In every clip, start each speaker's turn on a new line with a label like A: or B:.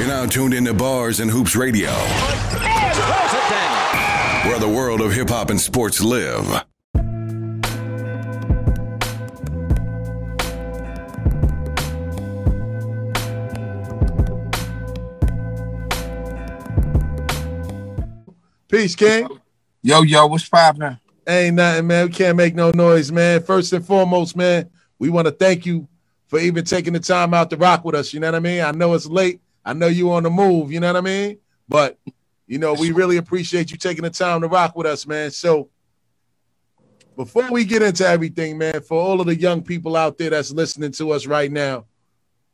A: You're now tuned into Bars and Hoops Radio, where the world of hip hop and sports live.
B: Peace, King.
C: Yo, yo, what's poppin'?
B: Ain't nothing, man. We can't make no noise, man. First and foremost, man, we want to thank you for even taking the time out to rock with us. You know what I mean? I know it's late. I know you on the move. You know what I mean? But you know, we really appreciate you taking the time to rock with us, man. So before we get into everything, man, for all of the young people out there that's listening to us right now,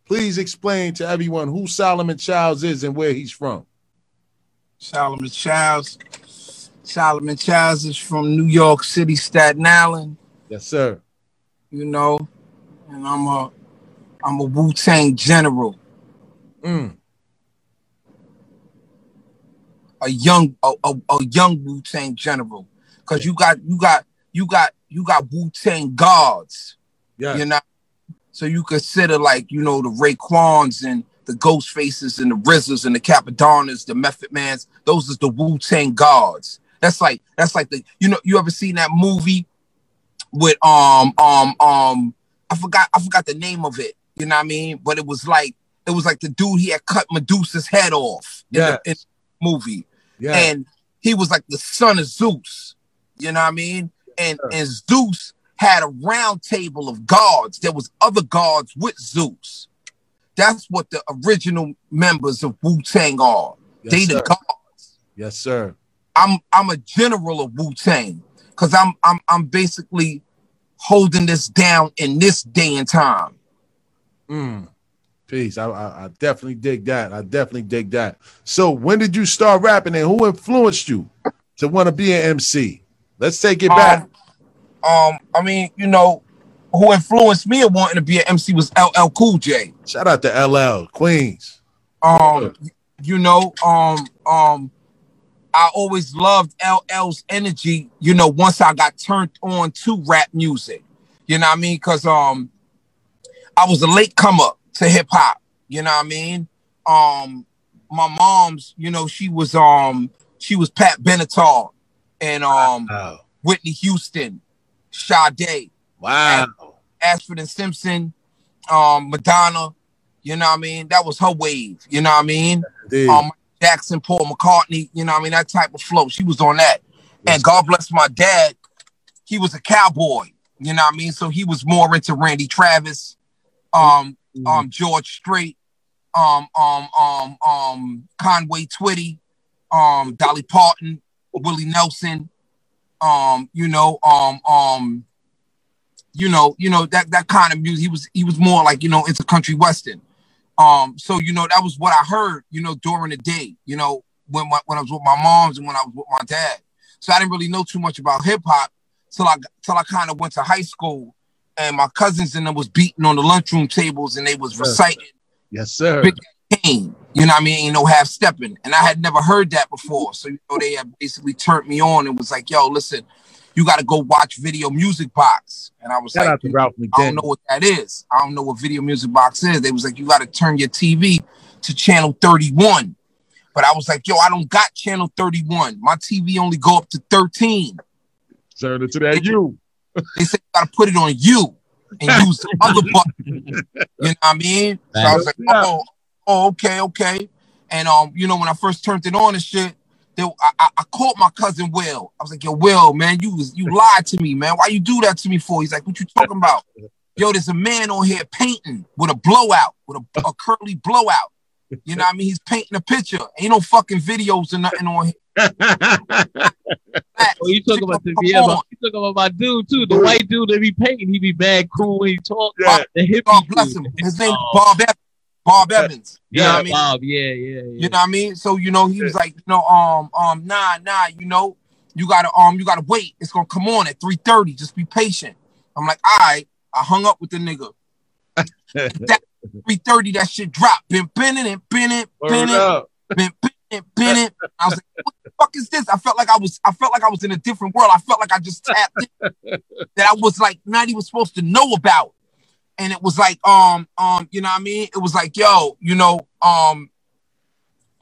B: please explain to everyone who Solomon Childs is and where he's from.
C: Solomon Childs. Solomon Childs is from New York City, Staten Island.
B: Yes, sir.
C: You know, and I'm a I'm a Wu Tang general.
B: Mm.
C: A young a, a, a young Wu Tang general. Cause you got you got you got you got Wu Tang guards.
B: Yeah.
C: You know. So you consider like, you know, the Raekwons and the Ghost Faces and the RZAs and the Cappadonnas, the Method Mans, those is the Wu Tang guards. That's like that's like the you know you ever seen that movie with um um um I forgot I forgot the name of it. You know what I mean? But it was like it was like the dude he had cut Medusa's head off in,
B: Yes.
C: the, in the movie,
B: Yeah.
C: and he was like the son of Zeus. You know what I mean? And and Zeus had a round table of gods. There was other gods with Zeus. That's what the original members of Wu Tang are.
B: Yes,
C: they the
B: sir.
C: gods.
B: yes, sir.
C: I'm I'm a general of Wu Tang because I'm I'm I'm basically holding this down in this day and time.
B: Mm. Peace. I, I, I definitely dig that. I definitely dig that. So, when did you start rapping, and who influenced you to want to be an MC? Let's take it back.
C: Um, um, I mean, you know, who influenced me in wanting to be an MC was LL Cool J.
B: Shout out to LL Queens.
C: Um, you know, um, um, I always loved LL's energy. You know, once I got turned on to rap music, you know what I mean? Because um, I was a late comer to hip hop. You know what I mean? Um, my mom's, you know, she was um, she was Pat Benatar and um,
B: Wow.
C: Whitney Houston, Sade,
B: Wow.
C: Ashford and Simpson, um, Madonna. You know what I mean? That was her wave. You know what I mean?
B: Indeed.
C: um, Jackson, Paul McCartney, you know what I mean? That type of flow. She was on that. And God bless my dad, he was a cowboy, you know what I mean? So he was more into Randy Travis, um,
B: Mm-hmm.
C: um, George Strait, um, um, um, um, Conway Twitty, um, Dolly Parton, Willie Nelson, um, you know, um, um, you know, you know, that that kind of music. He was he was more like, you know, it's a country western. Um, so you know, that was what I heard, you know, during the day, you know, when my, when I was with my moms and when I was with my dad. So I didn't really know too much about hip hop till I till I kind of went to high school, and my cousins and them was beating on the lunchroom tables and they was reciting
B: yes, sir.
C: Big- Kane, you know what I mean, you know, half stepping, and I had never heard that before. So you know, they had basically turned me on and was like, "Yo, listen, you got to go watch Video Music Box," and I was
B: Shout
C: like,
B: out to Ralph
C: I don't know what that is. I don't know what video music box is. They was like, you got to turn your TV to channel 31. But I was like, yo, I don't got channel 31. My TV only go up to 13.
B: Turn it to that you.
C: They said you got to put it on you and use the other button. You know what I mean? So I was like, oh, oh, okay, okay. And um, you know, when I first turned it on and shit, they, I, I, I called my cousin Will. I was like, yo, Will, man, you was you lied to me, man. Why you do that to me for? He's like, what you talking about? Yo, there's a man on here painting with a blowout, with a, a curly blowout. You know what I mean? He's painting a picture. Ain't no fucking videos or nothing on here.
D: Oh, you talking about the yeah, but you talking about my dude too, the white dude that be painting. He be bad cool when he talk.
B: Yeah.
D: The hippie
C: God bless him. His name
D: Oh,
C: Bob Evans. Bob Evans. You know
D: Yeah,
C: what I mean?
D: Bob. Yeah, yeah, yeah.
C: You know what I mean? So you know, he was like, you know, um, um, nah, nah, you know, you gotta um, you gotta wait. It's gonna come on at 3:30. Just be patient. I'm like, all right. I hung up with the nigga. that 3:30, that shit dropped. Been pinning and pinning, pinning, been pinning, pinning. I was like, what the fuck is this? I felt like I was, I felt like I was in a different world. I felt like I just tapped in that I was like not even supposed to know about. And it was like, um, um, you know what I mean? It was like, yo, you know, um,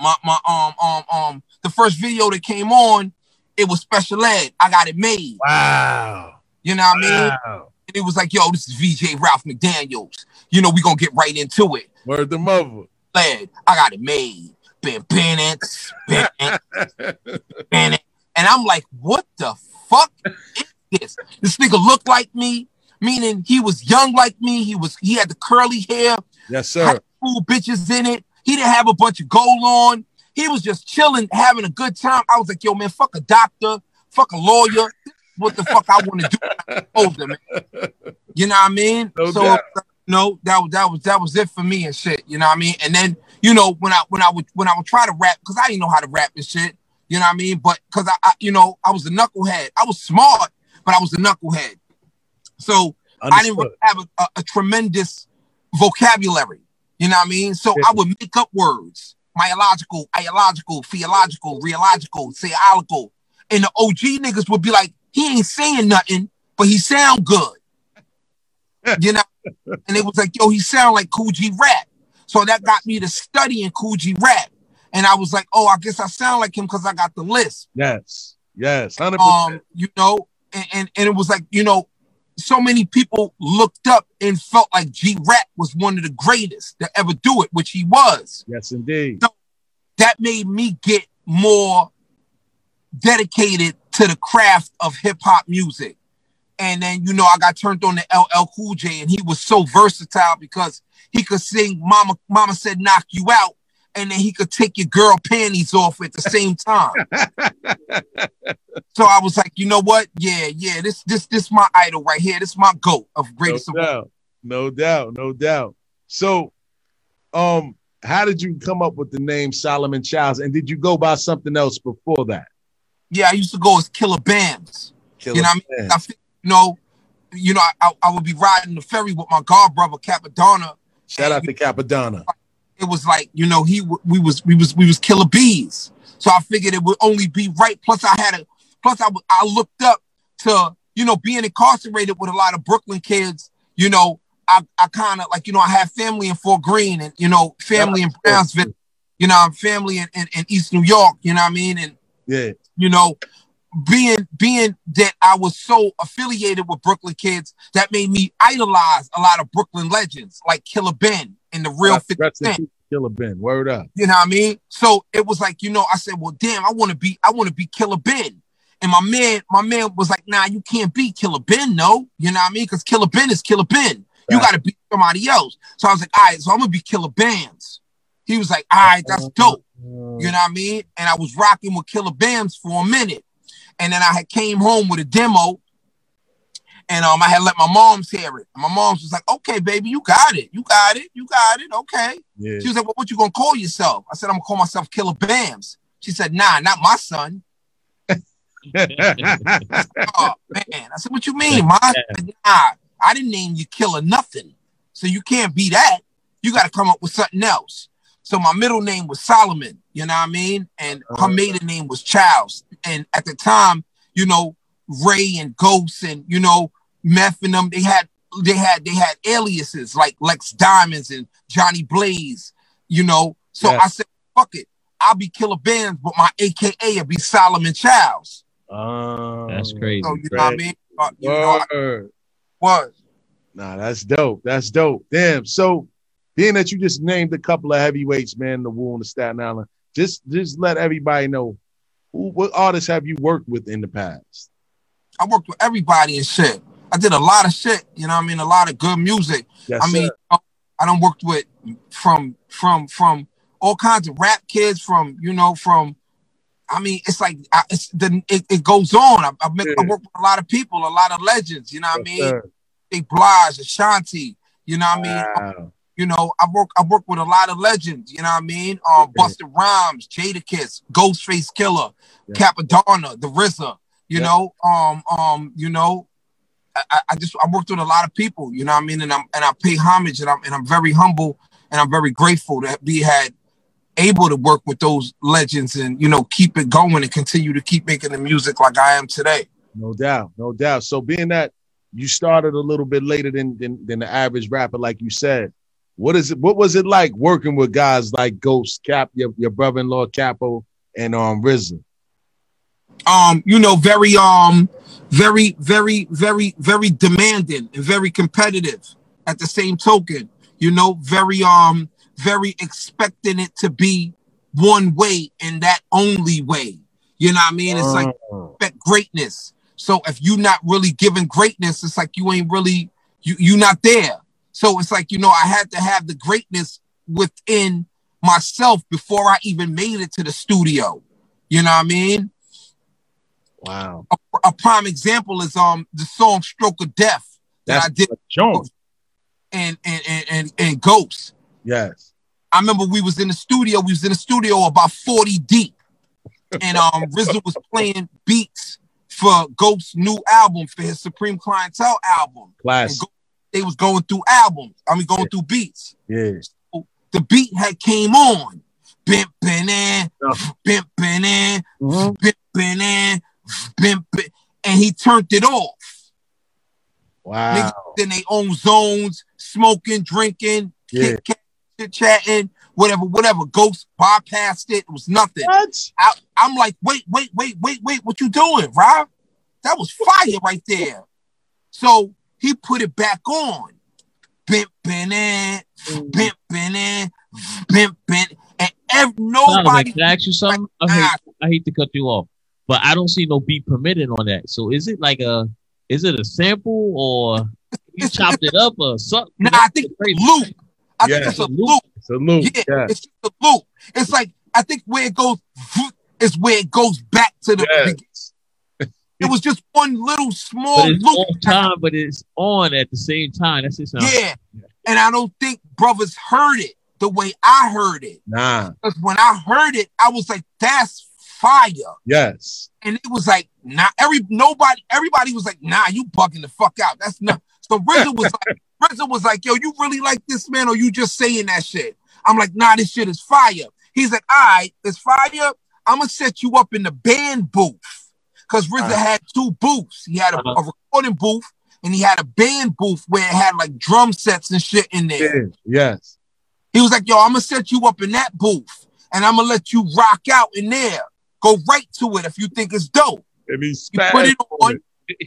C: my my um um um the first video that came on, it was special ed. I got it made.
B: Wow.
C: You know what I mean? And it was like, yo, this is VJ Ralph McDaniels. You know, we gonna get right into it.
B: Word the mother.
C: Led, I got it made. And I'm like, what the fuck is this? This nigga looked like me, meaning he was young like me. He was he had the curly hair,
B: Yes, sir.
C: cool bitches in it. He didn't have a bunch of gold on. He was just chilling, having a good time. I was like, yo, man, fuck a doctor, fuck a lawyer. What the fuck I want to do older, man. You know what I mean?
B: No
C: so
B: doubt.
C: no, that was that was that was it for me and shit. You know what I mean? And then you know when I when I would when I would try to rap because I didn't know how to rap and shit. You know what I mean? But because I, I you know I was a knucklehead. I was smart, but I was a knucklehead. So I didn't really have a, a, a tremendous vocabulary. You know what I mean? So
B: Yeah.
C: I would make up words. Myological, iological, theological, reological, theological. And the OG niggas would be like, he ain't saying nothing, but he sound good. you know? And it was like, yo, he sound like Kool G Rap. So that got me to studying Kool G Rap. And I was like, oh, I guess I sound like him because I got the list
B: Yes. Yes. 100%.
C: um, you know, and, and and it was like, you know, so many people looked up and felt like G Rap was one of the greatest to ever do it, which he was.
B: yes, indeed.
C: That made me get more dedicated to the craft of hip hop music. And then, you know, I got turned on to LL Cool J, and he was so versatile because he could sing "Mama, Mama said knock you out," and then he could take your girl panties off at the same time. So I was like, you know what? Yeah, yeah. This this this my idol right here. This is my goat of
B: No
C: greatest of all.
B: doubt. No doubt. No doubt. So, um, how did you come up with the name Solomon Childs? And did you go by something else before that?
C: Yeah, I used to go as Killer Bams.
B: Killer
C: You know what I
B: Man.
C: I you know, you know, I, I would be riding the ferry with my god brother Cappadonna.
B: Shout out to Cappadonna.
C: It was like, you know, he we was we was we was killer bees. So I figured it would only be right. Plus, I had a plus I I looked up to you know being incarcerated with a lot of Brooklyn kids. You know, I I kind of like you know I have family in Fort Greene and you know family in Brownsville. You know, I'm family in, in, in East New York. You know what I mean? And
B: Yeah.
C: you know, being being that I was so affiliated with Brooklyn kids, that made me idolize a lot of Brooklyn legends like Killer Ben and the real
B: Rest-
C: 50
B: rest
C: Cent.
B: Killer Ben. Word up.
C: You know what I mean? So it was like, you know, I said, well, damn, I want to be, I want to be Killer Ben. And my man, my man was like, nah, you can't be Killer Ben, no. You know what I mean? Because Killer Ben is Killer Ben. You
B: Right.
C: got to be somebody else. So I was like, all right, so I'm gonna be Killer Bams. He was like, all right, that's dope. You know what I mean? And I was rocking with Killer Bams for a minute. And then I had came home with a demo. And um, I had let my mom's hear it. And my mom's was like, okay, baby, you got it. You got it. You got it. Okay.
B: Yeah.
C: She was like, well, what you gonna call yourself? I said, I'm gonna call myself Killer Bams. She said, nah, not my son. Oh man. I said, what you mean, My, I Nah, I didn't name you Killer nothing. So you can't be that. You gotta come up with something else. So my middle name was Solomon, you know what I mean? And her maiden name was Charles. And at the time, you know, Ray and Ghost and you know, Meth and them, they had they had they had aliases like Lex Diamonds and Johnny Blaze, you know. So
B: Yeah.
C: I said, fuck it. I'll be Killer Bams, but my AKA will be Solomon Charles.
B: Um,
D: That's crazy.
C: So you know what I mean? Uh, you know, I was.
B: Nah, that's dope. That's dope. Damn. So, being that you just named a couple of heavyweights, man, the Wu and the Staten Island, just just let everybody know who, what artists have you worked with in the past.
C: I worked with everybody and shit. I did a lot of shit, you know what I mean? A lot of good music.
B: Yes,
C: I mean,
B: sir.
C: I done worked with from from from all kinds of rap kids from, you know, from I mean, it's like I, it's the it, it goes on. I, I, make, I work with a lot of people, a lot of legends, you know what I mean?
B: sir.
C: They Blige, Ashanti, you know what I mean? You know, I work I work with a lot of legends, you know what I mean? Um
B: Yeah.
C: Busta Rhymes, Jadakiss, Ghostface Killah,
B: Yeah.
C: Cappadonna, The RZA, you
B: Yeah.
C: know, um, um, you know, I, I- I just I worked with a lot of people, you know what I mean? And I'm and I pay homage and I'm and I'm very humble and I'm very grateful to be had able to work with those legends and you know keep it going and continue to keep making the music like I am today.
B: No doubt, no doubt. So being that you started a little bit later than than, than the average rapper, like you said, What is it? What was it like working with guys like Ghost Cap, your, your brother-in-law Capo, and um RZA?
C: um, you know, very, um, very, very, very, very demanding and very competitive. At the same token, you know, very, um, very expecting it to be one way and that only way. You know what I mean? It's like expect greatness. So if you're not really giving greatness, it's like you ain't really you you not there. So it's like you know I had to have the greatness within myself before I even made it to the studio. You know what I mean?
B: wow.
C: A, a prime example is um the song "Stroke of Death" that
B: That's
C: I did
B: joint.
C: and and and and, and Ghost.
B: Yes.
C: I remember we was in the studio. We was in the studio about 40 deep. And um RZA was playing beats for Ghost's new album for his Supreme Clientele album.
B: Class.
C: Go- they was going through albums. I mean going through beats.
B: Yeah.
C: The beat had came on. Bimp in,
B: Uh.
C: bimp in,
B: Mhm.
C: bimp in, bimp in, and he turned it off.
B: Wow.
C: Niggas in their own zones, smoking, drinking,
B: Yeah.
C: chit chatting, whatever, whatever. Ghost bypassed it. It was nothing.
B: What?
C: I, I'm like, wait, wait, wait, wait, wait. What you doing, Rob? That was fire right there. So he put it back on. Bimping it, bimping it, bimping it. And ev-
D: Solomon,
C: nobody.
D: can I ask you something? I hate, I hate to cut you off, but I don't see no beat permitted on that. So is it like a, is it a sample or you
C: It's-
D: chopped it up or something?
C: Nah, I think it's
D: Crazy.
C: a loop. I
B: Yeah.
C: think it's a
D: Loop.
C: It's a loop.
B: Salute.
C: Yeah,
B: Yeah.
C: it's just a loop. It's like I think where it goes is where it goes back to the.
B: Yes.
C: It was just one little small
D: But it's
C: loop.
D: off time, but it's on at the same time. That's just sound.
C: Yeah, and I don't think brothers heard it the way I heard it.
B: Nah.
C: Because when I heard it, I was like, "That's fire,"
B: Yes.
C: and it was like, "Nah." Every nobody, everybody was like, "Nah, you bugging the fuck out." That's not. So RZA was like, RZA was like, "Yo, you really like this man, or you just saying that shit?" I'm like, "Nah, this shit is fire." He's like, "All right, it's fire. I'm gonna set you up in the band booth." Because RZA
B: Alright.
C: had two booths. He had a,
D: Uh-huh.
C: a recording booth and he had a band booth where it had like drum sets and shit in there.
B: Yes.
C: He was like, yo, I'm gonna set you up in that booth and I'm gonna let you rock out in there. Go right to it if you think it's dope.
B: And he
C: He put it on.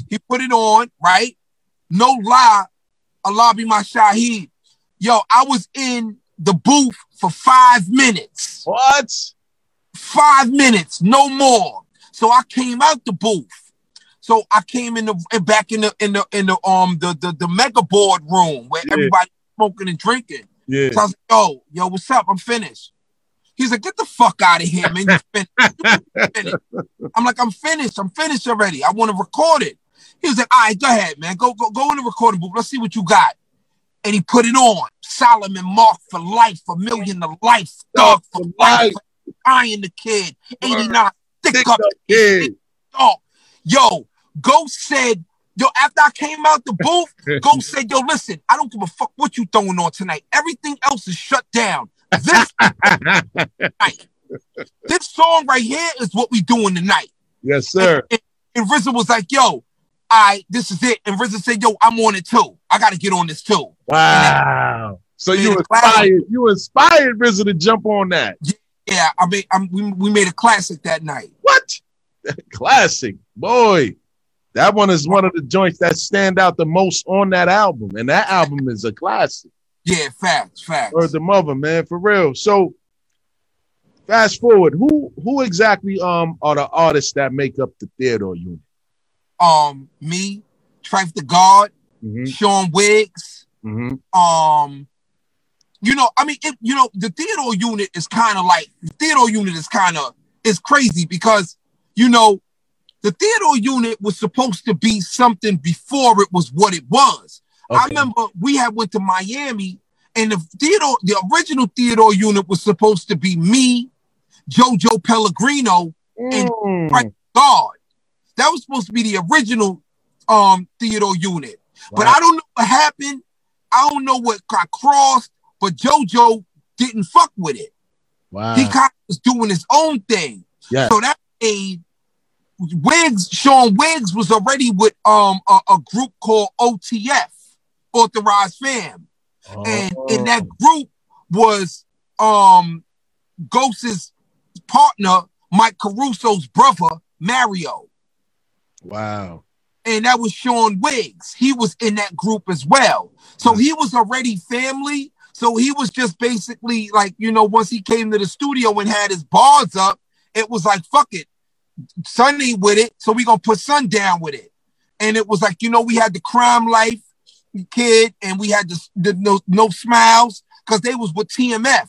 C: He put it on, right? No lie. Allah be my Shaheed. Yo, I was in the booth for five minutes.
B: What?
C: Five minutes, no more. So I came out the booth. So I came in the back in the in the in the um the the, the mega board room where
B: Yeah.
C: everybody smoking and drinking.
B: Yeah.
C: So I was like, yo, yo, what's up? I'm finished. He's like, get the fuck out of here, man. You finished. You finished. I'm like, I'm finished. I'm finished already. I want to record it. He was like, all right, go ahead, man. Go, go, go in the recording booth. Let's see what you got. And he put it on. Solomon Mark for life, a million to life, dog for life, iron the kid, 89, stick up,
B: up, kid.
C: dog. Yo, Ghost said, yo, after I came out the booth, Ghost said, yo, listen, I don't give a fuck what you throwing on tonight. Everything else is shut down. This this song right here is what we doing tonight.
B: yes, sir.
C: And, and RZA was like, yo, right, this is it. And RZA said, yo, I'm on it too. I got to get on this too.
B: Wow. So you inspired, you inspired RZA to jump on that.
C: Yeah, I mean, I'm, we, we made a classic that night.
B: What? Classic, boy. That one is one of the joints that stand out the most on that album, and that album is a classic.
C: Yeah, facts, facts.
B: Or the mother, man, for real. So, fast forward, who who exactly um are the artists that make up the Theodore unit?
C: Um, me, Trife Da God,
B: Mm-hmm,
C: Shawn Wigs,
B: mm-hmm.
C: um, you know, I mean, it, you know, the Theodore unit is kind of like the Theodore unit is kind of is crazy because you know the Theodore unit was supposed to be something before it was what it was. I remember we had went to Miami and the Theodore, the original Theodore unit was supposed to be me, Jojo Pellegrino,
B: Mm,
C: right. God. That was supposed to be the original um Theodore unit. But. I don't know what happened. I don't know what got crossed, but JoJo didn't fuck with it.
B: wow.
C: He kind of was doing his own thing.
B: yeah.
C: So that made Wigs, Shawn Wigs was already with um a, a group called OTF, Authorized Fam. Oh. And in that group was um Ghost's partner, Mike Caruso's brother, Mario.
B: Wow.
C: And that was Shawn Wigs. He was in that group as well. So he was already family. So he was just basically like, you know, once he came to the studio and had his bars up, it was like, fuck it. Sunny with it. So we gonna put Sun down with it. And it was like, you know, we had the crime life kid and we had the, the no, no smiles because they was with TMF.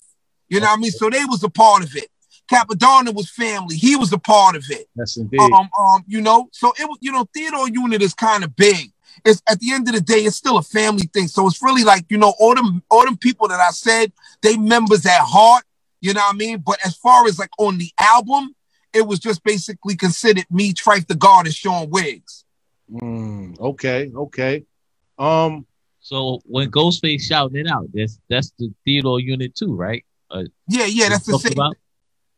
C: You know what I mean? So they was a part of it. Cappadonna was family. He was a part of it.
B: Yes, indeed.
C: Um, um, you know, so it was, you know, Theodore unit is kind of big. It's at the end of the day, it's still a family thing. So it's really like, you know, all them all them people that I said, they members at heart, you know what I mean? But as far as like on the album, it was just basically considered me, Trife Da God, and Shawn Wigs.
B: Mm, okay, okay. Um,
D: so when Ghostface shouting it out, that's that's the Theodore unit too, right?
C: Uh, yeah, yeah, that's the same. About?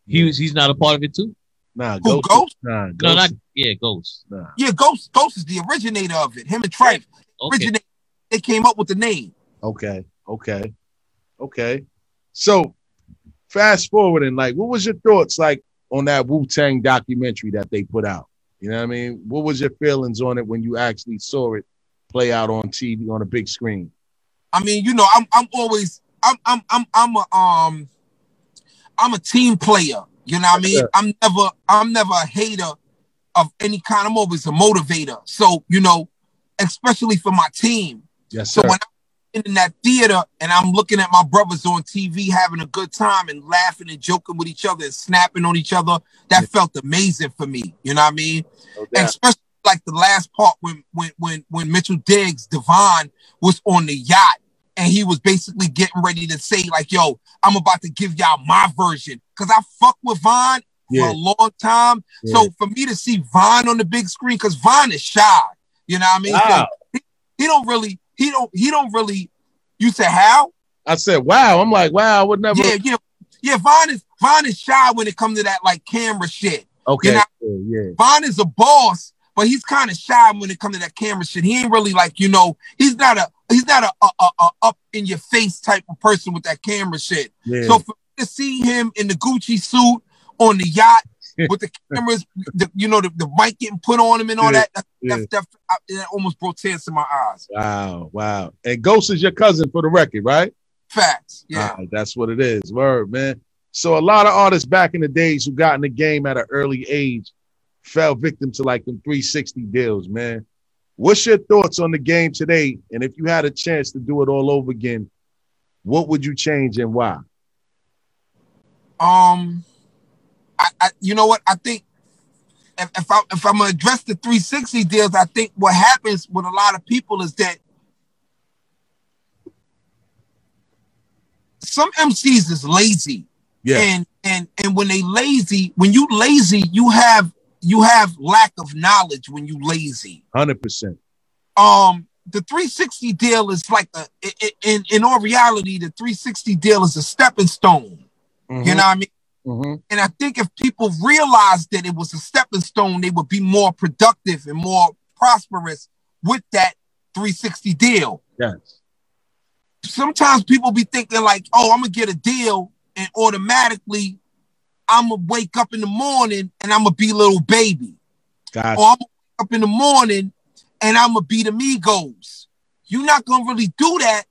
D: He was he's not a part of it too.
B: Nah,
C: Who, Ghost. Ghost?
B: Nah, Ghost.
D: No, not yeah, Ghost.
C: Nah. Yeah, Ghost. Ghost is the originator of it. Him and Trife okay. originated. They came up with the name.
B: Okay, okay, okay. So, fast forwarding, like, what was your thoughts like on that Wu Tang documentary that they put out? You know what I mean? What was your feelings on it when you actually saw it play out on TV on a big screen?
C: I mean, you know, I'm I'm always I'm I'm I'm I'm a um I'm a team player. You know what I mean? Yeah. I'm never I'm never a hater of any kind. I'm always a motivator. So, you know, especially for my team.
B: Yes,
C: so
B: sir.
C: when I'm in that theater and I'm looking at my brothers on TV having a good time and laughing and joking with each other and snapping on each other, that yeah. felt amazing for me. You know what I mean? No especially like the last part when when when when Mitchell Diggs, Divine was on the yacht and he was basically getting ready to say like, "Yo, I'm about to give y'all my version," because I fuck with Von yeah. for a long time. Yeah. So for me to see Von on the big screen, because Von is shy, you know what I mean?
B: Wow.
C: He, he, don't really, he don't, he don't really. You said how?
B: I said wow. I'm like wow. I would never.
C: Yeah, yeah, yeah. Von is Von is shy when it comes to that like camera shit.
B: Okay.
C: You know?
B: yeah, yeah.
C: Von is a boss, but he's kind of shy when it comes to that camera shit. He ain't really like, you know, he's not a he's not a, a, a, a up in your face type of person with that camera shit.
B: Yeah.
C: So for to see him in the Gucci suit on the yacht with the cameras, the, you know, the, the mic getting put on him and all yeah. that, that, that, that, that, almost brought tears to my eyes.
B: Wow, wow. And Ghost is your cousin for the record, right?
C: Facts. Yeah.
B: Right, that's what it is. Word, man. So a lot of artists back in the days who got in the game at an early age fell victim to like them 360 deals, man. What's your thoughts on the game today? And if you had a chance to do it all over again, what would you change and why?
C: Um, I, I you know what I think if, if I if I'm gonna address the 360 deals, I think what happens with a lot of people is that some MCs is lazy.
B: Yeah.
C: And and and when they lazy, when you lazy, you have you have lack of knowledge when you lazy.
B: Hundred percent.
C: Um, the 360 deal is like a in in all reality, the 360 deal is a stepping stone. Mm-hmm. You know what I mean?
B: Mm-hmm.
C: And I think if people realized that it was a stepping stone, they would be more productive and more prosperous with that 360 deal.
B: Yes.
C: Sometimes people be thinking like, "Oh, I'm gonna get a deal," and automatically I'm gonna wake up in the morning and I'm gonna be Lil Baby.
B: Gotcha.
C: Or I'm gonna wake up in the morning and I'm gonna be the Migos. You're not gonna really do that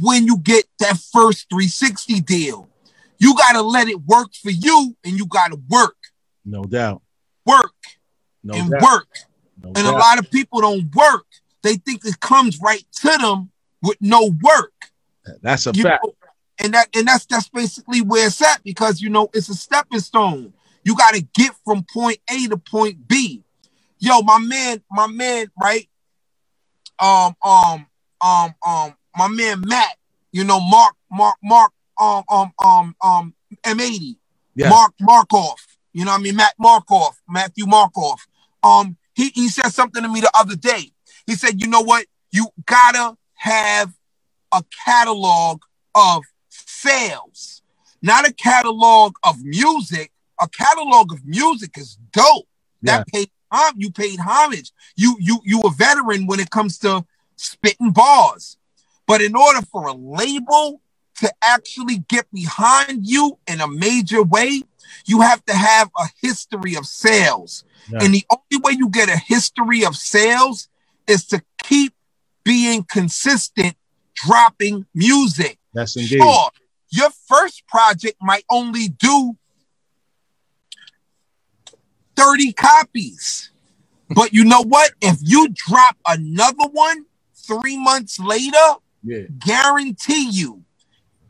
C: when you get that first 360 deal. You gotta let it work for you, and you gotta work.
B: No doubt.
C: Work
B: no
C: and
B: doubt.
C: work.
B: No
C: and
B: doubt.
C: a lot of people don't work. They think it comes right to them with no work.
B: That's a
C: You
B: fact.
C: know, and that and that's that's basically where it's at because you know it's a stepping stone. You got to get from point A to point B. Yo, my man, my man, right? Um, um, um, um, my man Matt. You know, Mark, Mark, Mark, um, um, um, um, M80.
B: Yeah.
C: Mark Markov. You know what I mean? Matt Markov, Matthew Markov. Um, he, he said something to me the other day. He said, you know what? You gotta have a catalog of sales, not a catalog of music. A catalog of music is dope. That paid um, you paid homage. You you you a veteran when it comes to spitting bars. But in order for a label to actually get behind you in a major way, you have to have a history of sales. Yeah. And the only way you get a history of sales is to keep being consistent, dropping music.
B: That's indeed. Sure,
C: your first project might only do 30 copies. But you know what? If you drop another one three months later, yeah. guarantee you,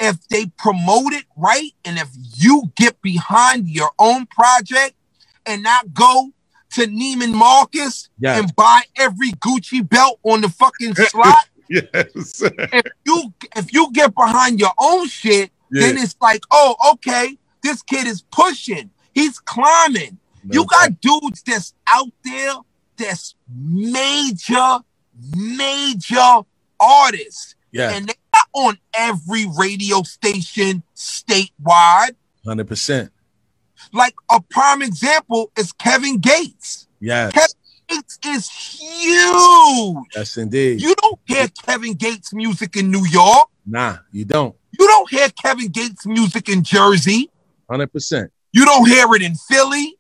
C: if they promote it right and if you get behind your own project and not go to Neiman Marcus and buy every Gucci belt on the fucking slot.
B: yes.
C: if you if you get behind your own shit, yeah. then it's like, oh, okay, this kid is pushing. He's climbing. No you got dudes that's out there that's major, major artists.
B: Yeah.
C: And they're not on every radio station statewide.
B: 100%.
C: Like a prime example is Kevin Gates.
B: Yes.
C: Kevin Gates is huge.
B: Yes, indeed.
C: You don't hear Kevin Gates music in New York.
B: Nah, you don't.
C: You don't hear Kevin Gates music in Jersey.
B: 100%.
C: You don't hear it in Philly.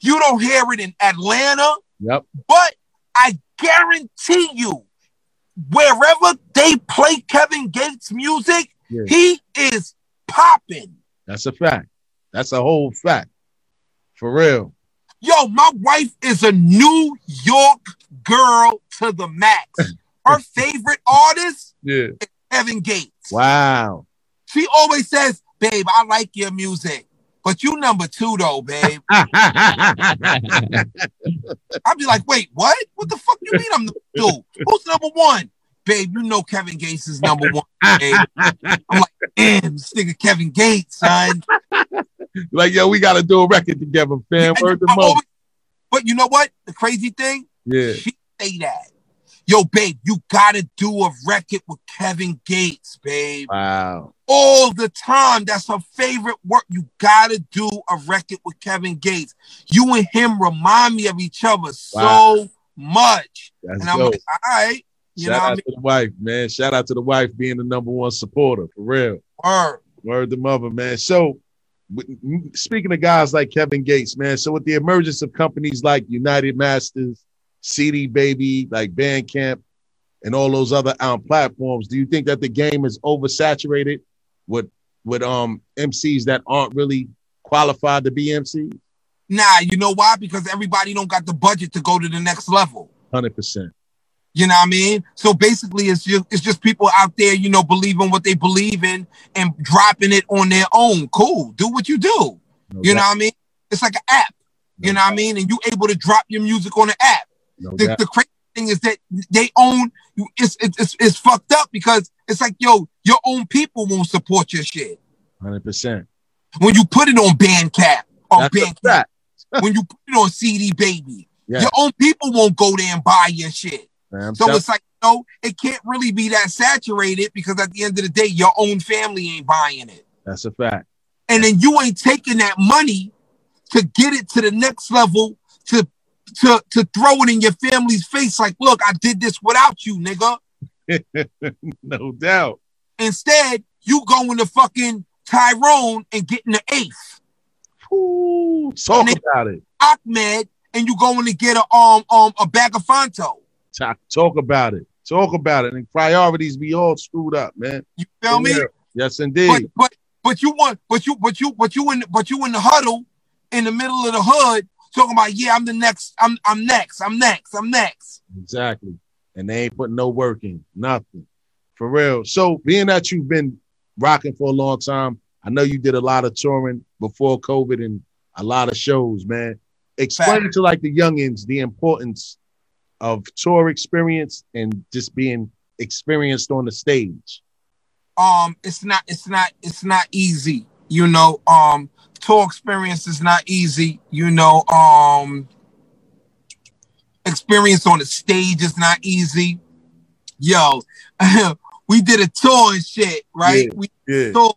C: You don't hear it in Atlanta.
B: Yep.
C: But I guarantee you, wherever they play Kevin Gates music, yeah. he is popping.
B: That's a fact. That's a whole fact. For real.
C: Yo, my wife is a New York girl to the max. Her favorite artist
B: yeah.
C: is Kevin Gates.
B: Wow.
C: She always says, babe, I like your music. But you number two though, babe. I'd be like, wait, what? What the fuck you mean I'm number two? Who's number one? Babe, you know Kevin Gates is number one. Babe. I'm like, damn, this nigga Kevin Gates, son.
B: like, yo, we gotta do a record together, fam. Word oh, oh, the most. Oh.
C: But you know what? The crazy thing?
B: Yeah.
C: She say that. Yo, babe, you gotta do a record with Kevin Gates, babe.
B: Wow.
C: All the time. That's her favorite work. You gotta do a record with Kevin Gates. You and him remind me of each other wow. so much.
B: That's
C: and I'm
B: dope.
C: like, all right.
B: You Shout out I mean? to the wife, man. Shout out to the wife being the number one supporter for real.
C: Word.
B: Word the mother, man. So speaking of guys like Kevin Gates, man. So with the emergence of companies like United Masters, CD Baby, like Bandcamp, and all those other um, platforms, do you think that the game is oversaturated with with um MCs that aren't really qualified to be MCs?
C: Nah, you know why? Because everybody don't got the budget to go to the next level.
B: Hundred percent.
C: You know what I mean? So basically, it's just it's just people out there, you know, believing what they believe in and dropping it on their own. Cool, do what you do. No you doubt. know what I mean? It's like an app. No you know doubt. what I mean? And you able to drop your music on an app. No the, the, crazy thing is that they own it's, it's it's fucked up because it's like yo, your own people won't support your shit.
B: Hundred percent.
C: When you put it on Bandcamp or Bandcamp, when you put it on CD Baby, yeah. your own people won't go there and buy your shit. Man, so it's like you know, it can't really be that saturated because at the end of the day, your own family ain't buying it.
B: That's a fact.
C: And then you ain't taking that money to get it to the next level to to to throw it in your family's face like, look, I did this without you, nigga.
B: no doubt.
C: Instead, you going to fucking Tyrone and getting the eighth.
B: Ooh, talk about it.
C: Ahmed, and you going to get a um um a bag of Fanto.
B: Talk, talk about it. Talk about it. And priorities be all screwed up, man.
C: You feel me?
B: Yes, indeed.
C: But, but but you want but you but you but you in but you in the huddle in the middle of the hood talking about, yeah, I'm the next, I'm I'm next, I'm next, I'm next.
B: Exactly. And they ain't putting no work in, nothing. For real. So being that you've been rocking for a long time, I know you did a lot of touring before COVID and a lot of shows, man. Explain Fact. to like the youngins the importance of tour experience and just being experienced on the stage.
C: Um, it's not, it's not, it's not easy. You know, um, tour experience is not easy. You know, um, experience on the stage is not easy. Yo, we did a tour and shit, right?
B: Yeah,
C: we
B: yeah.
C: tour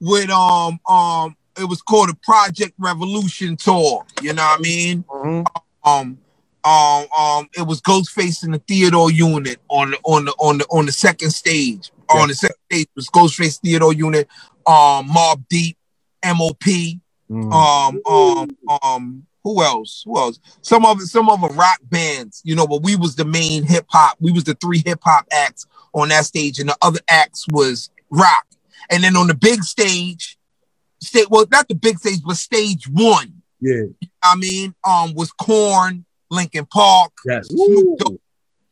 C: with um um it was called a Project Revolution tour. You know what I mean?
B: Mm-hmm.
C: Um Um, um, it was Ghostface in the Theodore unit on the on the on the on the second stage.
B: Yeah.
C: On the second stage was Ghostface Theodore unit, um, Mobb Deep, MOP,
B: Mm.
C: um, um, um, who else? Who else? Some of some of the rock bands, you know, but we was the main hip hop. We was the three hip hop acts on that stage, and the other acts was rock. And then on the big stage, state well, not the big stage, but stage one.
B: yeah.
C: I mean, um, was Korn, Linkin Park,
B: Yes.
C: Snoop Dogg.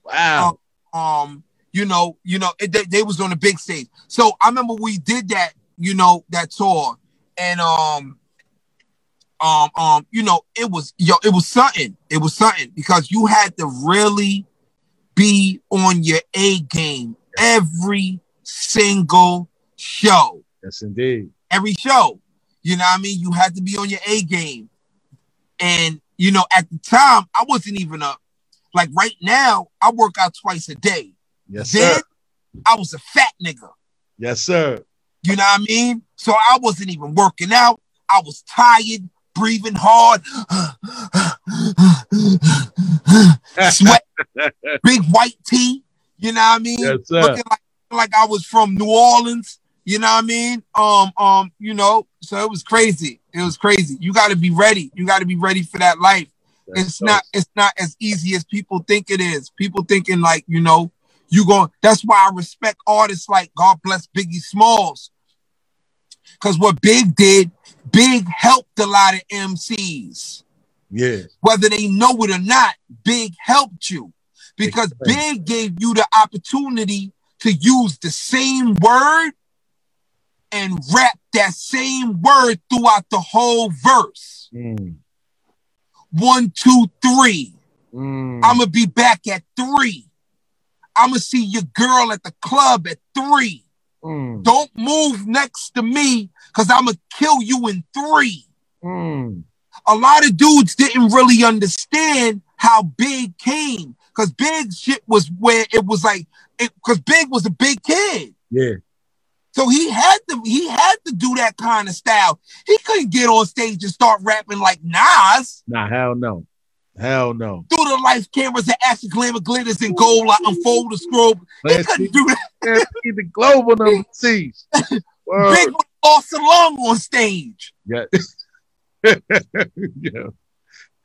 B: Wow.
C: um, you know, you know, it, they, they was on the big stage. So I remember we did that, you know, that tour, and um, um, um, you know, it was yo, it was something. It was something because you had to really be on your A game every single show
B: yes, indeed.
C: every show. You know what I mean? You had to be on your A game. And you know, at the time, I wasn't even a like right now, I work out twice a day.
B: Yes,
C: Then
B: sir.
C: I was a fat nigga.
B: Yes, sir.
C: You know what I mean? So I wasn't even working out. I was tired, breathing hard, sweat, big white tee. You know what I mean?
B: Yes, sir.
C: Looking like, like I was from New Orleans. You know what I mean? Um, um, you know, so it was crazy. It was crazy. You got to be ready. You got to be ready for that life.
B: That's
C: it's not. It's not as easy as people think it is. People thinking like you know, you go. That's why I respect artists like God bless Biggie Smalls. Because what Big did, Big helped a lot of MCs
B: Yeah.
C: whether they know it or not, Big helped you because
B: Big
C: gave you the opportunity to use the same word and rap that same word throughout the whole verse.
B: Mm.
C: One, two, three.
B: Mm.
C: I'm gonna be back at three. I'm gonna see your girl at the club at three.
B: Mm.
C: Don't move next to me because I'm gonna kill you in three.
B: Mm.
C: a lot of dudes didn't really understand how big came because big shit was where it was like because big was a big kid
B: Yeah.
C: So he had to he had to do that kind of style he couldn't get on stage and start rapping like nas
B: Nah, hell no. Hell no.
C: through the life cameras and action glamour glitters and gold I unfold the scroll he couldn't do that
B: see the global number C's.
C: Big lost a lung on stage
B: Yeah. yeah.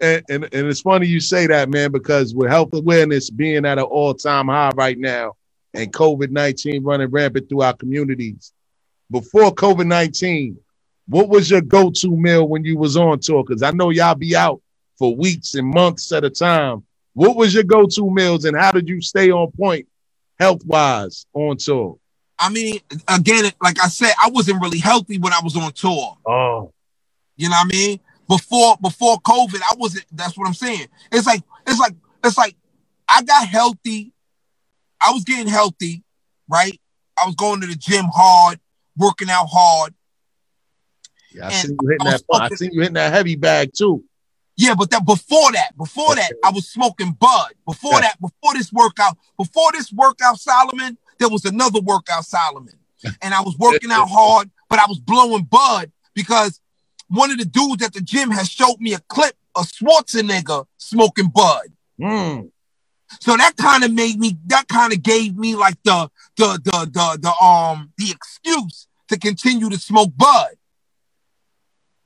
B: And, and and it's funny you say that, man, because with health awareness being at an all-time high right now and COVID-19 running rampant through our communities, before COVID-19, what was your go-to meal when you was on tour? Because I know y'all be out for weeks and months at a time. What was your go-to meals and how did you stay on point health-wise on tour?
C: i mean again like i said i wasn't really healthy when i was on tour
B: Oh,
C: You know what I mean? Before before COVID, I wasn't. That's what I'm saying. It's like it's like it's like I got healthy. I was getting healthy, right? I was going to the gym hard, working out hard.
B: yeah, I seen you hitting
C: I
B: that.
C: was
B: I seen you hitting that heavy bag too.
C: Yeah, but that before that, before that, I was smoking bud. Before
B: Yeah.
C: that, before this workout, before this workout, Solomon, there was another workout, Solomon, and I was working out hard, but I was blowing bud because one of the dudes at the gym has showed me a clip of Schwarzenegger smoking bud.
B: Mm.
C: So that kind of made me, that kind of gave me like the, the, the, the, the, um, the excuse to continue to smoke bud.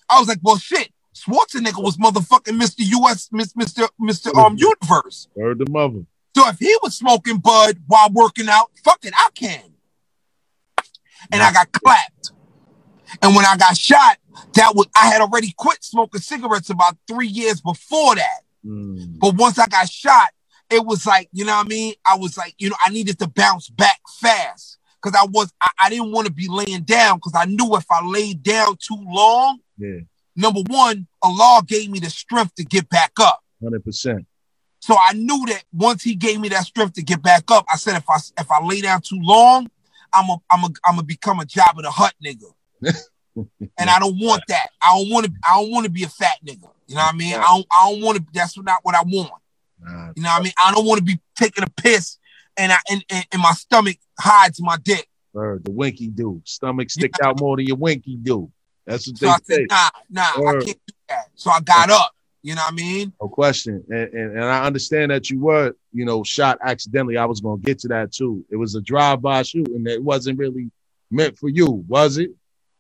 C: I was like, well, shit, Schwarzenegger was motherfucking Mr. US, Mr. Mr. Um, Universe.
B: Heard the mother.
C: So if he was smoking bud while working out, fuck it, I can. And I got clapped. And when I got shot, that was I had already quit smoking cigarettes about three years before that.
B: Mm.
C: But once I got shot, it was like, you know what I mean? I was like, you know, I needed to bounce back fast. Cause I was I, I didn't want to be laying down because I knew if I laid down too long,
B: Yeah,
C: number one, Allah gave me the strength to get back up.
B: hundred percent.
C: So I knew that once he gave me that strength to get back up, I said if I if I lay down too long, I'm a I'm a I'm gonna become a Jabba the Hutt nigga. and I don't want that. I don't want to I don't want to be a fat nigga. You know what I mean? I don't I don't want to that's not what I want.
B: Nah,
C: You know what I mean? I don't want to be taking a piss and I and, and, and my stomach hides my dick.
B: Word, the winky do. Stomach stick out more than your winky do. That's what
C: So I
B: they
C: said,
B: say.
C: nah, nah, I can't do that. So I got up. You know what I mean?
B: No question. And, and, and I understand that you were, you know, shot accidentally. I was going to get to that too. It was a drive-by shooting. It wasn't really meant for you, was it?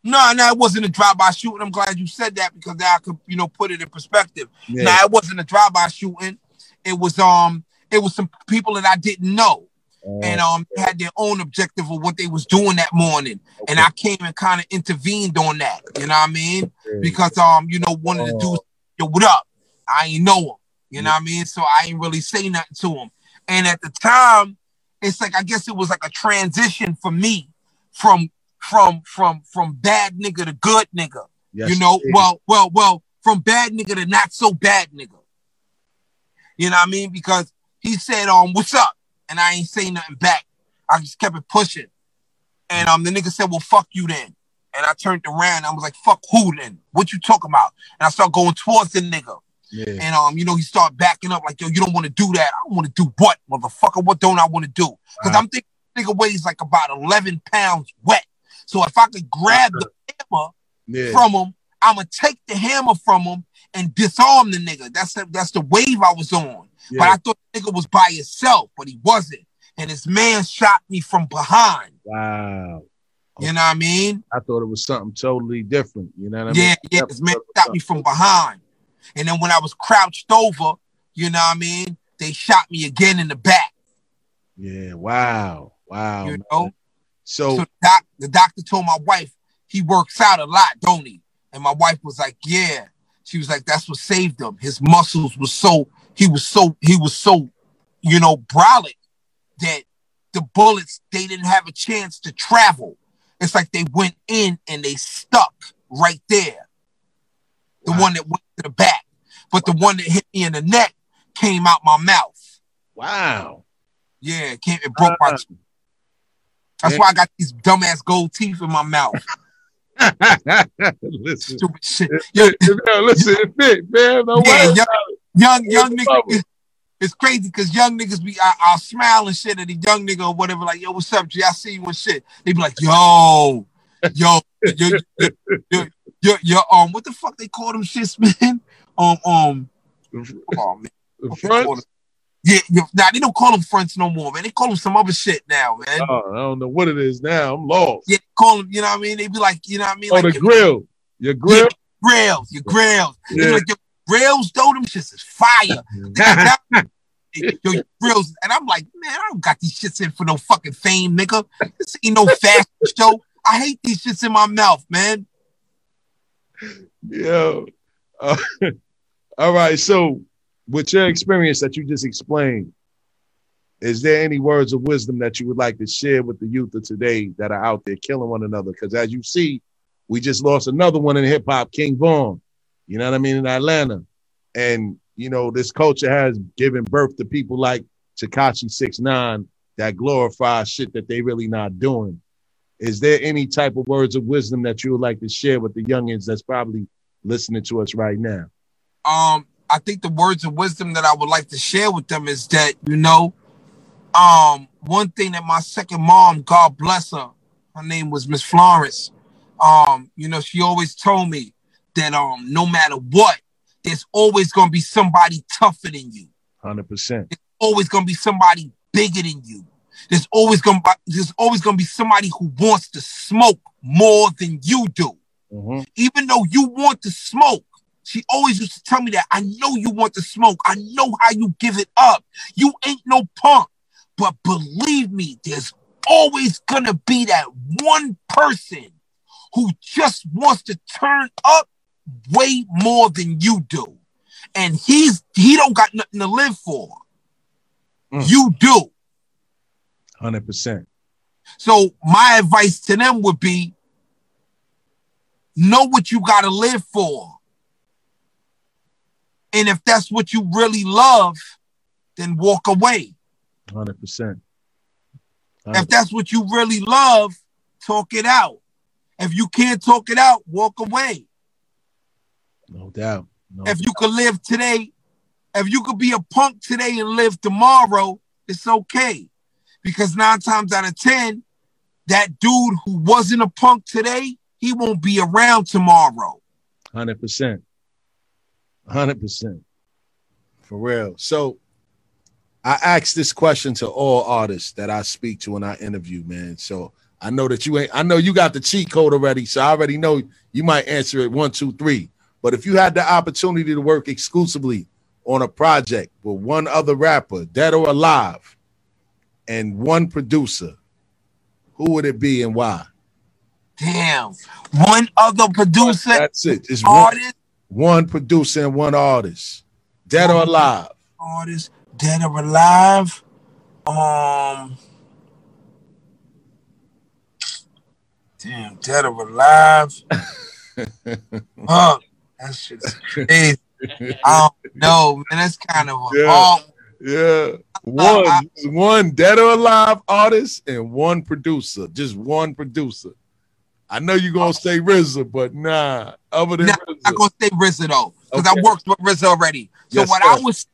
C: No, no, it wasn't a drive-by shooting. I'm glad you said that because I could, you know, put it in perspective. Yeah. Now, it wasn't a drive-by shooting. It was um, it was some people that I didn't know. Uh, and um had their own objective of what they was doing that morning. Okay. And I came and kind of intervened on that. You know what I mean? Okay. Because um, you know, one of the dudes, yo, what up? I ain't know him. You know what I mean? So I ain't really say nothing to him. And at the time, it's like I guess it was like a transition for me from from from from bad nigga to good nigga. Yes, you know, well, well, well, from bad nigga to not so bad nigga. You know what I mean? Because he said, um, what's up? And I ain't saying nothing back. I just kept it pushing. And um the nigga said, Well, fuck you then. And I turned around I was like, fuck who then? What you talking about? And I start going towards the nigga. Yeah. And um, you know, he start backing up like, yo, you don't want to do that. I want to do what, motherfucker? What don't I want to do? Because I'm thinking the nigga weighs like about 11 pounds wet. So if I could grab the hammer yeah. from him, I'm gonna take the hammer from him and disarm the nigga. That's the, that's the wave I was on. Yeah. But I thought the nigga was by himself, but he wasn't. And this man shot me from behind.
B: Wow.
C: You know what I mean?
B: I thought it was something totally different. You know what I
C: yeah, mean? Yeah, yeah. This man shot me from behind. And then when I was crouched over, you know what I mean? They shot me again in the back.
B: Yeah, wow. Wow.
C: You know? So, so the, doc, the doctor told my wife he works out a lot, don't he? And my wife was like, Yeah. She was like, That's what saved him. His muscles was so he was so he was so, you know, brolic that the bullets they didn't have a chance to travel. It's like they went in and they stuck right there. The wow. one that went to the back, but the one that hit me in the neck came out my mouth.
B: Wow.
C: Yeah, it, came, it broke uh, my. That's yeah. why I got these dumbass gold teeth in my mouth.
B: Listen, Stupid shit. Yo, listen, it fit, man. No
C: yeah, young, young, young nigga. It's crazy because young niggas be I, will smile and shit at the young nigga or whatever, like, yo, what's up, G? I see you and shit. They be like, yo, yo, yo, yo, yo, yo, yo, um, what the fuck they call them shits, man? Um, um, oh man. Yeah, yeah, nah, they don't call them fronts no more, man. They call them some other shit now, man.
B: Oh, I don't know what it is now. I'm lost.
C: Yeah, call them, you know what I mean? They be like, you know what I mean?
B: Oh,
C: like
B: the grill. Your grill?
C: Yeah, grills, your grills. Yeah. Like, your grills, though, them shits is fire. your grills. And I'm like, man, I don't got these shits in for no fucking fame, nigga. This ain't no fashion show. I hate these shits in my mouth, man.
B: Yo. Uh, all right, so with your experience that you just explained, is there any words of wisdom that you would like to share with the youth of today that are out there killing one another? Because as you see, we just lost another one in hip hop, King Von. You know what I mean in Atlanta, and you know this culture has given birth to people like Tekashi Six Nine that glorify shit that they really not doing. Is there any type of words of wisdom that you would like to share with the youngins that's probably listening to us right now?
C: Um, I think the words of wisdom that I would like to share with them is that, you know, um, one thing that my second mom, God bless her, her name was Miss Florence. Um, you know, she always told me that um, no matter what, there's always gonna be somebody tougher than you.
B: Hundred percent.
C: There's always gonna be somebody bigger than you. There's always gonna be, there's always gonna be somebody who wants to smoke more than you do. Mm-hmm. Even though you want to smoke, she always used to tell me that I know you want to smoke. I know how you give it up. You ain't no punk. But believe me, there's always gonna be that one person who just wants to turn up way more than you do. And he's he don't got nothing to live for. Mm. You do.
B: 100%.
C: So my advice to them would be know what you got to live for. And if that's what you really love, then walk away.
B: 100%.
C: If that's what you really love, talk it out. If you can't talk it out, walk away.
B: No doubt. No
C: if you could live today, if you could be a punk today and live tomorrow, it's okay. Because nine times out of 10, that dude who wasn't a punk today, he won't be around tomorrow.
B: 100%. Hundred percent. For real. So I ask this question to all artists that I speak to when I interview, man. So I know that you ain't, I know you got the cheat code already. So I already know you might answer it one, two, three. But if you had the opportunity to work exclusively on a project with one other rapper, dead or alive, and one producer, who would it be and why?
C: Damn. One other producer.
B: That's it. It's artist. One, one producer and one artist. Dead or alive.
C: Artist, dead or alive. Um Damn, dead or alive. oh, that shit's crazy. I don't know, man. That's kind of
B: yeah.
C: All,
B: yeah. One, one dead or alive artist and one producer. Just one producer. I know you're gonna say RZA, but nah. Other than nah,
C: RZA. I'm gonna say RZA though, because okay. I worked with RZA already. So yes, what sir. I was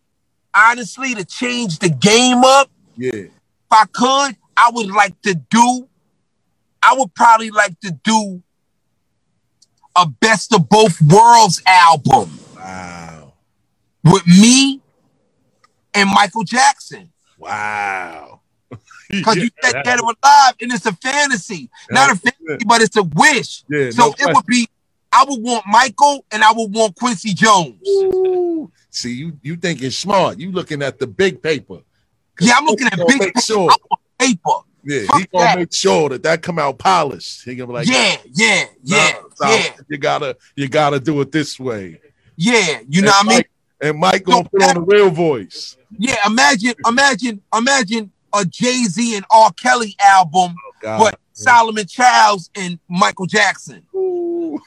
C: honestly to change the game up,
B: yeah. If
C: I could, I would like to do. I would probably like to do a best of both worlds album.
B: Wow.
C: With me and Michael Jackson.
B: Wow.
C: Because yeah, you said dead or alive, and it's a fantasy. Not a fantasy, but it's a wish.
B: Yeah,
C: so no it would be I would want Michael and I would want Quincy Jones.
B: Ooh. See, you you thinking smart. You looking at the big paper.
C: Yeah, I'm looking at big paper. Sure. paper.
B: Yeah, Fuck he gonna that. make sure that that come out polished. He gonna be like,
C: yeah, yeah, yeah, nah, yeah.
B: You gotta you gotta do it this way.
C: Yeah, you know what I mean.
B: And Mike gonna so, put on the real voice.
C: Yeah, imagine, imagine, imagine a Jay Z and R. Kelly album, oh, but Solomon Childs and Michael Jackson.
B: oh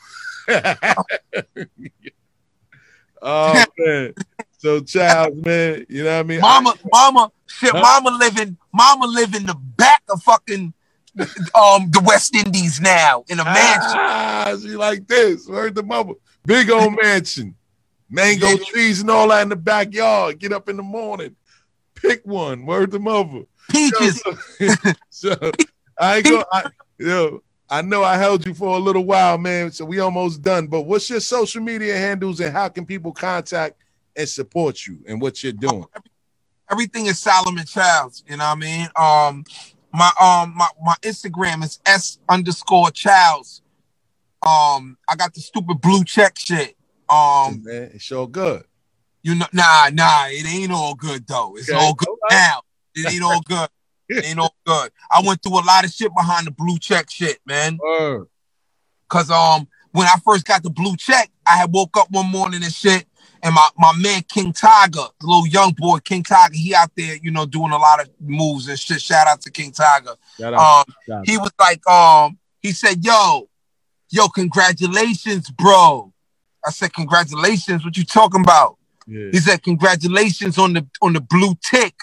B: man. So Childs, man, you know what I mean?
C: Mama, mama, shit, huh? mama living, mama living the back of fucking um the West Indies now in a mansion.
B: Ah, she like this. Where's the mama? Big old mansion. Mango trees and all that in the backyard. Get up in the morning. Pick one. Word the mother.
C: Peaches.
B: So, so I ain't go. I, yo, I know I held you for a little while, man. So we almost done. But what's your social media handles and how can people contact and support you and what you're doing?
C: Everything is Solomon Childs. You know what I mean? Um, my um my, my Instagram is s underscore Childs. Um, I got the stupid blue check shit. Um,
B: man, it's all good.
C: You know, nah, nah, it ain't all good though. It's okay. all good now. It ain't all good. it ain't all good. I went through a lot of shit behind the blue check shit, man. Cause um, when I first got the blue check, I had woke up one morning and shit, and my, my man King Tiger, the little young boy King Tiger, he out there, you know, doing a lot of moves and shit. Shout out to King Tiger. Um, he was like, um, he said, "Yo, yo, congratulations, bro." I said, congratulations. What you talking about?
B: Yeah.
C: He said, congratulations on the on the blue tick.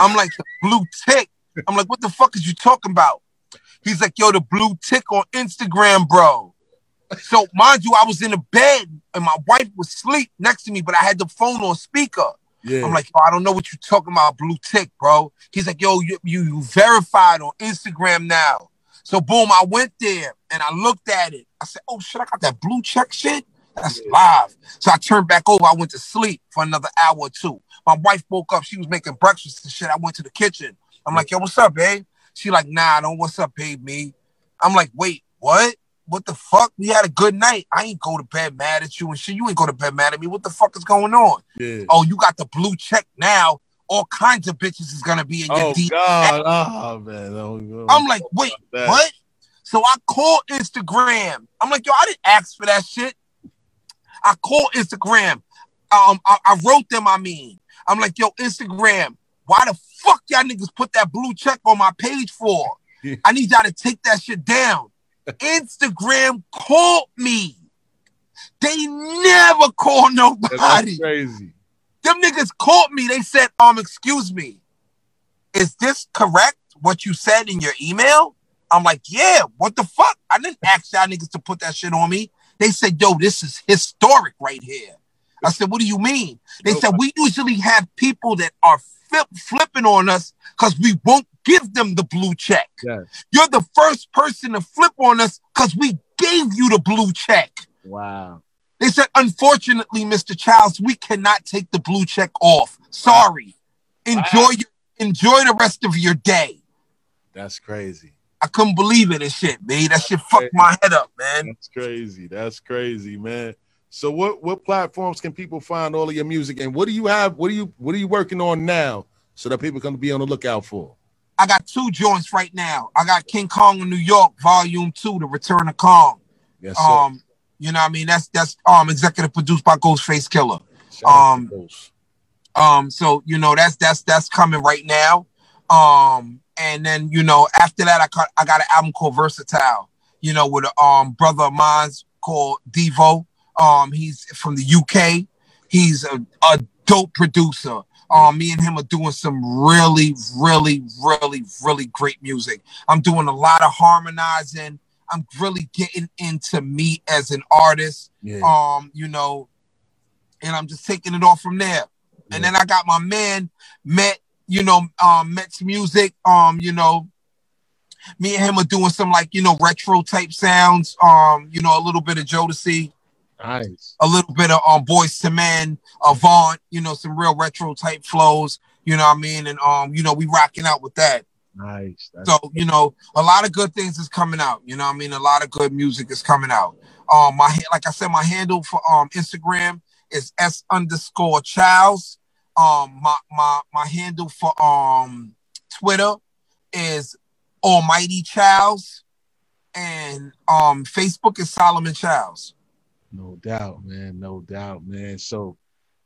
C: I'm like, blue tick. I'm like, what the fuck is you talking about? He's like, yo, the blue tick on Instagram, bro. So mind you, I was in the bed and my wife was asleep next to me, but I had the phone on speaker.
B: Yeah.
C: I'm like, I don't know what you're talking about, blue tick, bro. He's like, yo, you, you, you verified on Instagram now. So boom, I went there and I looked at it. I said, oh shit, I got that blue check shit. That's live. So I turned back over. I went to sleep for another hour or two. My wife woke up. She was making breakfast and shit. I went to the kitchen. I'm like, yo, what's up, babe? She like, nah, I don't what's up, babe, me. I'm like, wait, what? What the fuck? We had a good night. I ain't go to bed mad at you and shit. You ain't go to bed mad at me. What the fuck is going on?
B: Yeah.
C: Oh, you got the blue check now. All kinds of bitches is gonna be in your
B: oh. God. Oh man. Oh,
C: I'm like, wait, what? So I called Instagram. I'm like, yo, I didn't ask for that shit. I called Instagram. Um, I, I wrote them. I mean, I'm like, yo, Instagram, why the fuck y'all niggas put that blue check on my page for? I need y'all to take that shit down. Instagram called me. They never call nobody.
B: That's crazy.
C: Them niggas called me. They said, um, excuse me, is this correct? What you said in your email? I'm like, yeah, what the fuck? I didn't ask y'all niggas to put that shit on me. They said, yo, this is historic right here. I said, what do you mean? They said, we usually have people that are flip, flipping on us because we won't give them the blue check.
B: Yes.
C: You're the first person to flip on us because we gave you the blue check.
B: Wow.
C: They said, unfortunately, Mr. Childs, we cannot take the blue check off. Sorry. Enjoy your, enjoy the rest of your day.
B: That's crazy.
C: I couldn't believe it and shit, man. That shit fucked my head up, man.
B: That's crazy. That's crazy, man. So what what platforms can people find all of your music and what do you have? What are you what are you working on now so that people can be on the lookout for?
C: I got two joints right now. I got King Kong in New York, Volume Two, The Return of Kong.
B: Yes, sir.
C: Um, you know what I mean? That's that's um executive produced by Ghostface Killah.
B: Shout
C: um,
B: Ghost.
C: Um, so you know that's that's that's coming right now. Um, and then you know after that I got I got an album called Versatile. You know with a um brother of mine's called Devo. Um, he's from the UK. He's a, a dope producer. Um, me and him are doing some really, really, really, really great music. I'm doing a lot of harmonizing. I'm really getting into me as an artist.
B: Yeah.
C: Um, you know, and I'm just taking it off from there. And then I got my man Met, you know, um, Met's music. Um, you know, me and him are doing some like you know retro type sounds. Um, you know, a little bit of Jodeci,
B: Nice.
C: a little bit of um Boyz II Men, Avant. You know, some real retro type flows. You know what I mean? And um, you know, we rocking out with that.
B: Nice. That's
C: So, you know, a lot of good things is coming out. You know what I mean? A lot of good music is coming out. Um, my like I said, my handle for um Instagram is S underscore Childs. Um, my my my handle for um Twitter is Almighty Childs. And um Facebook is Solomon Childs.
B: No doubt, man. No doubt, man. So,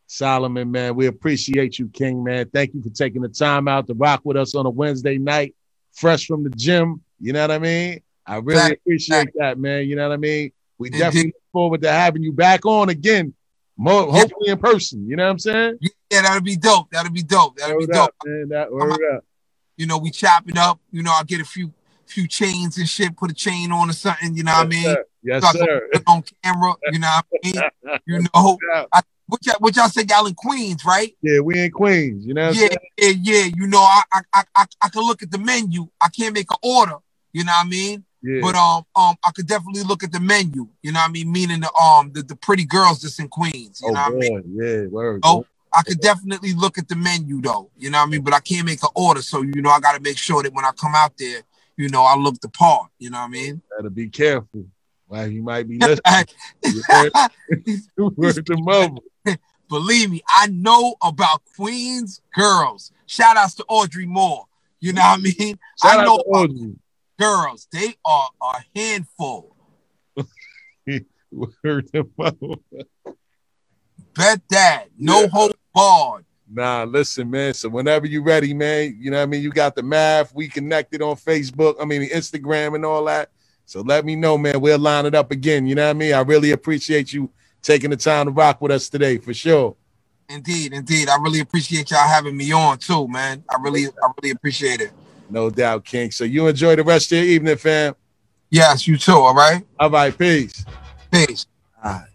B: Solomon, man, we appreciate you, King, man. Thank you for taking the time out to rock with us on a Wednesday night, fresh from the gym. You know what I mean? I really
C: Fact,
B: appreciate that, man. You know what I mean? We
C: Indeed.
B: definitely look forward to having you back on again, more,
C: Yeah.
B: hopefully in person. You know what I'm saying?
C: Yeah, that'll be dope. That'll be dope. That'll be dope.
B: up, man. That word up.
C: You know, we chop it up. You know, I'll get a few few chains and shit, put a chain on or something, you know what I mean?
B: Yes, sir. Yes,
C: put it on camera, you know what I mean? You know,
B: Yeah.
C: what y'all, what y'all say, y'all in Queens, right?
B: yeah, we in Queens. You know
C: Yeah, yeah, yeah. You know, I, I, I, I, I can look at the menu. I can't make an order. You know what I mean?
B: Yeah.
C: But um, um, I could definitely look at the menu. You know what I mean? Meaning the um, the, the pretty girls that's in Queens. You
B: oh,
C: know what I mean?
B: boy. Yeah, word.
C: Oh, I could definitely look at the menu though. You know what I mean? But I can't make an order, so you know I got to make sure that when I come out there, you know I look the part. You know what I mean?
B: Gotta be careful. Well, you might be listening. You heard? To mother.
C: Believe me, I know about Queens girls. Shout outs to Audrey Moore. You know what I mean?
B: Shout
C: I know about
B: Audrey.
C: girls. They are a handful.
B: To mother.
C: Bet that. No
B: Yeah.
C: hope barred.
B: Nah, listen, man. So whenever you ready, man, you know what I mean? You got the math. We connected on Facebook. I mean, Instagram and all that. So let me know, man. We'll line it up again. You know what I mean? I really appreciate you taking the time to rock with us today, for sure.
C: Indeed, indeed. I really appreciate y'all having me on too, man. I really, I really appreciate it.
B: No doubt, King. So you enjoy the rest of your evening, fam.
C: Yes, you too. All right.
B: All right, peace.
C: Peace.
B: All right.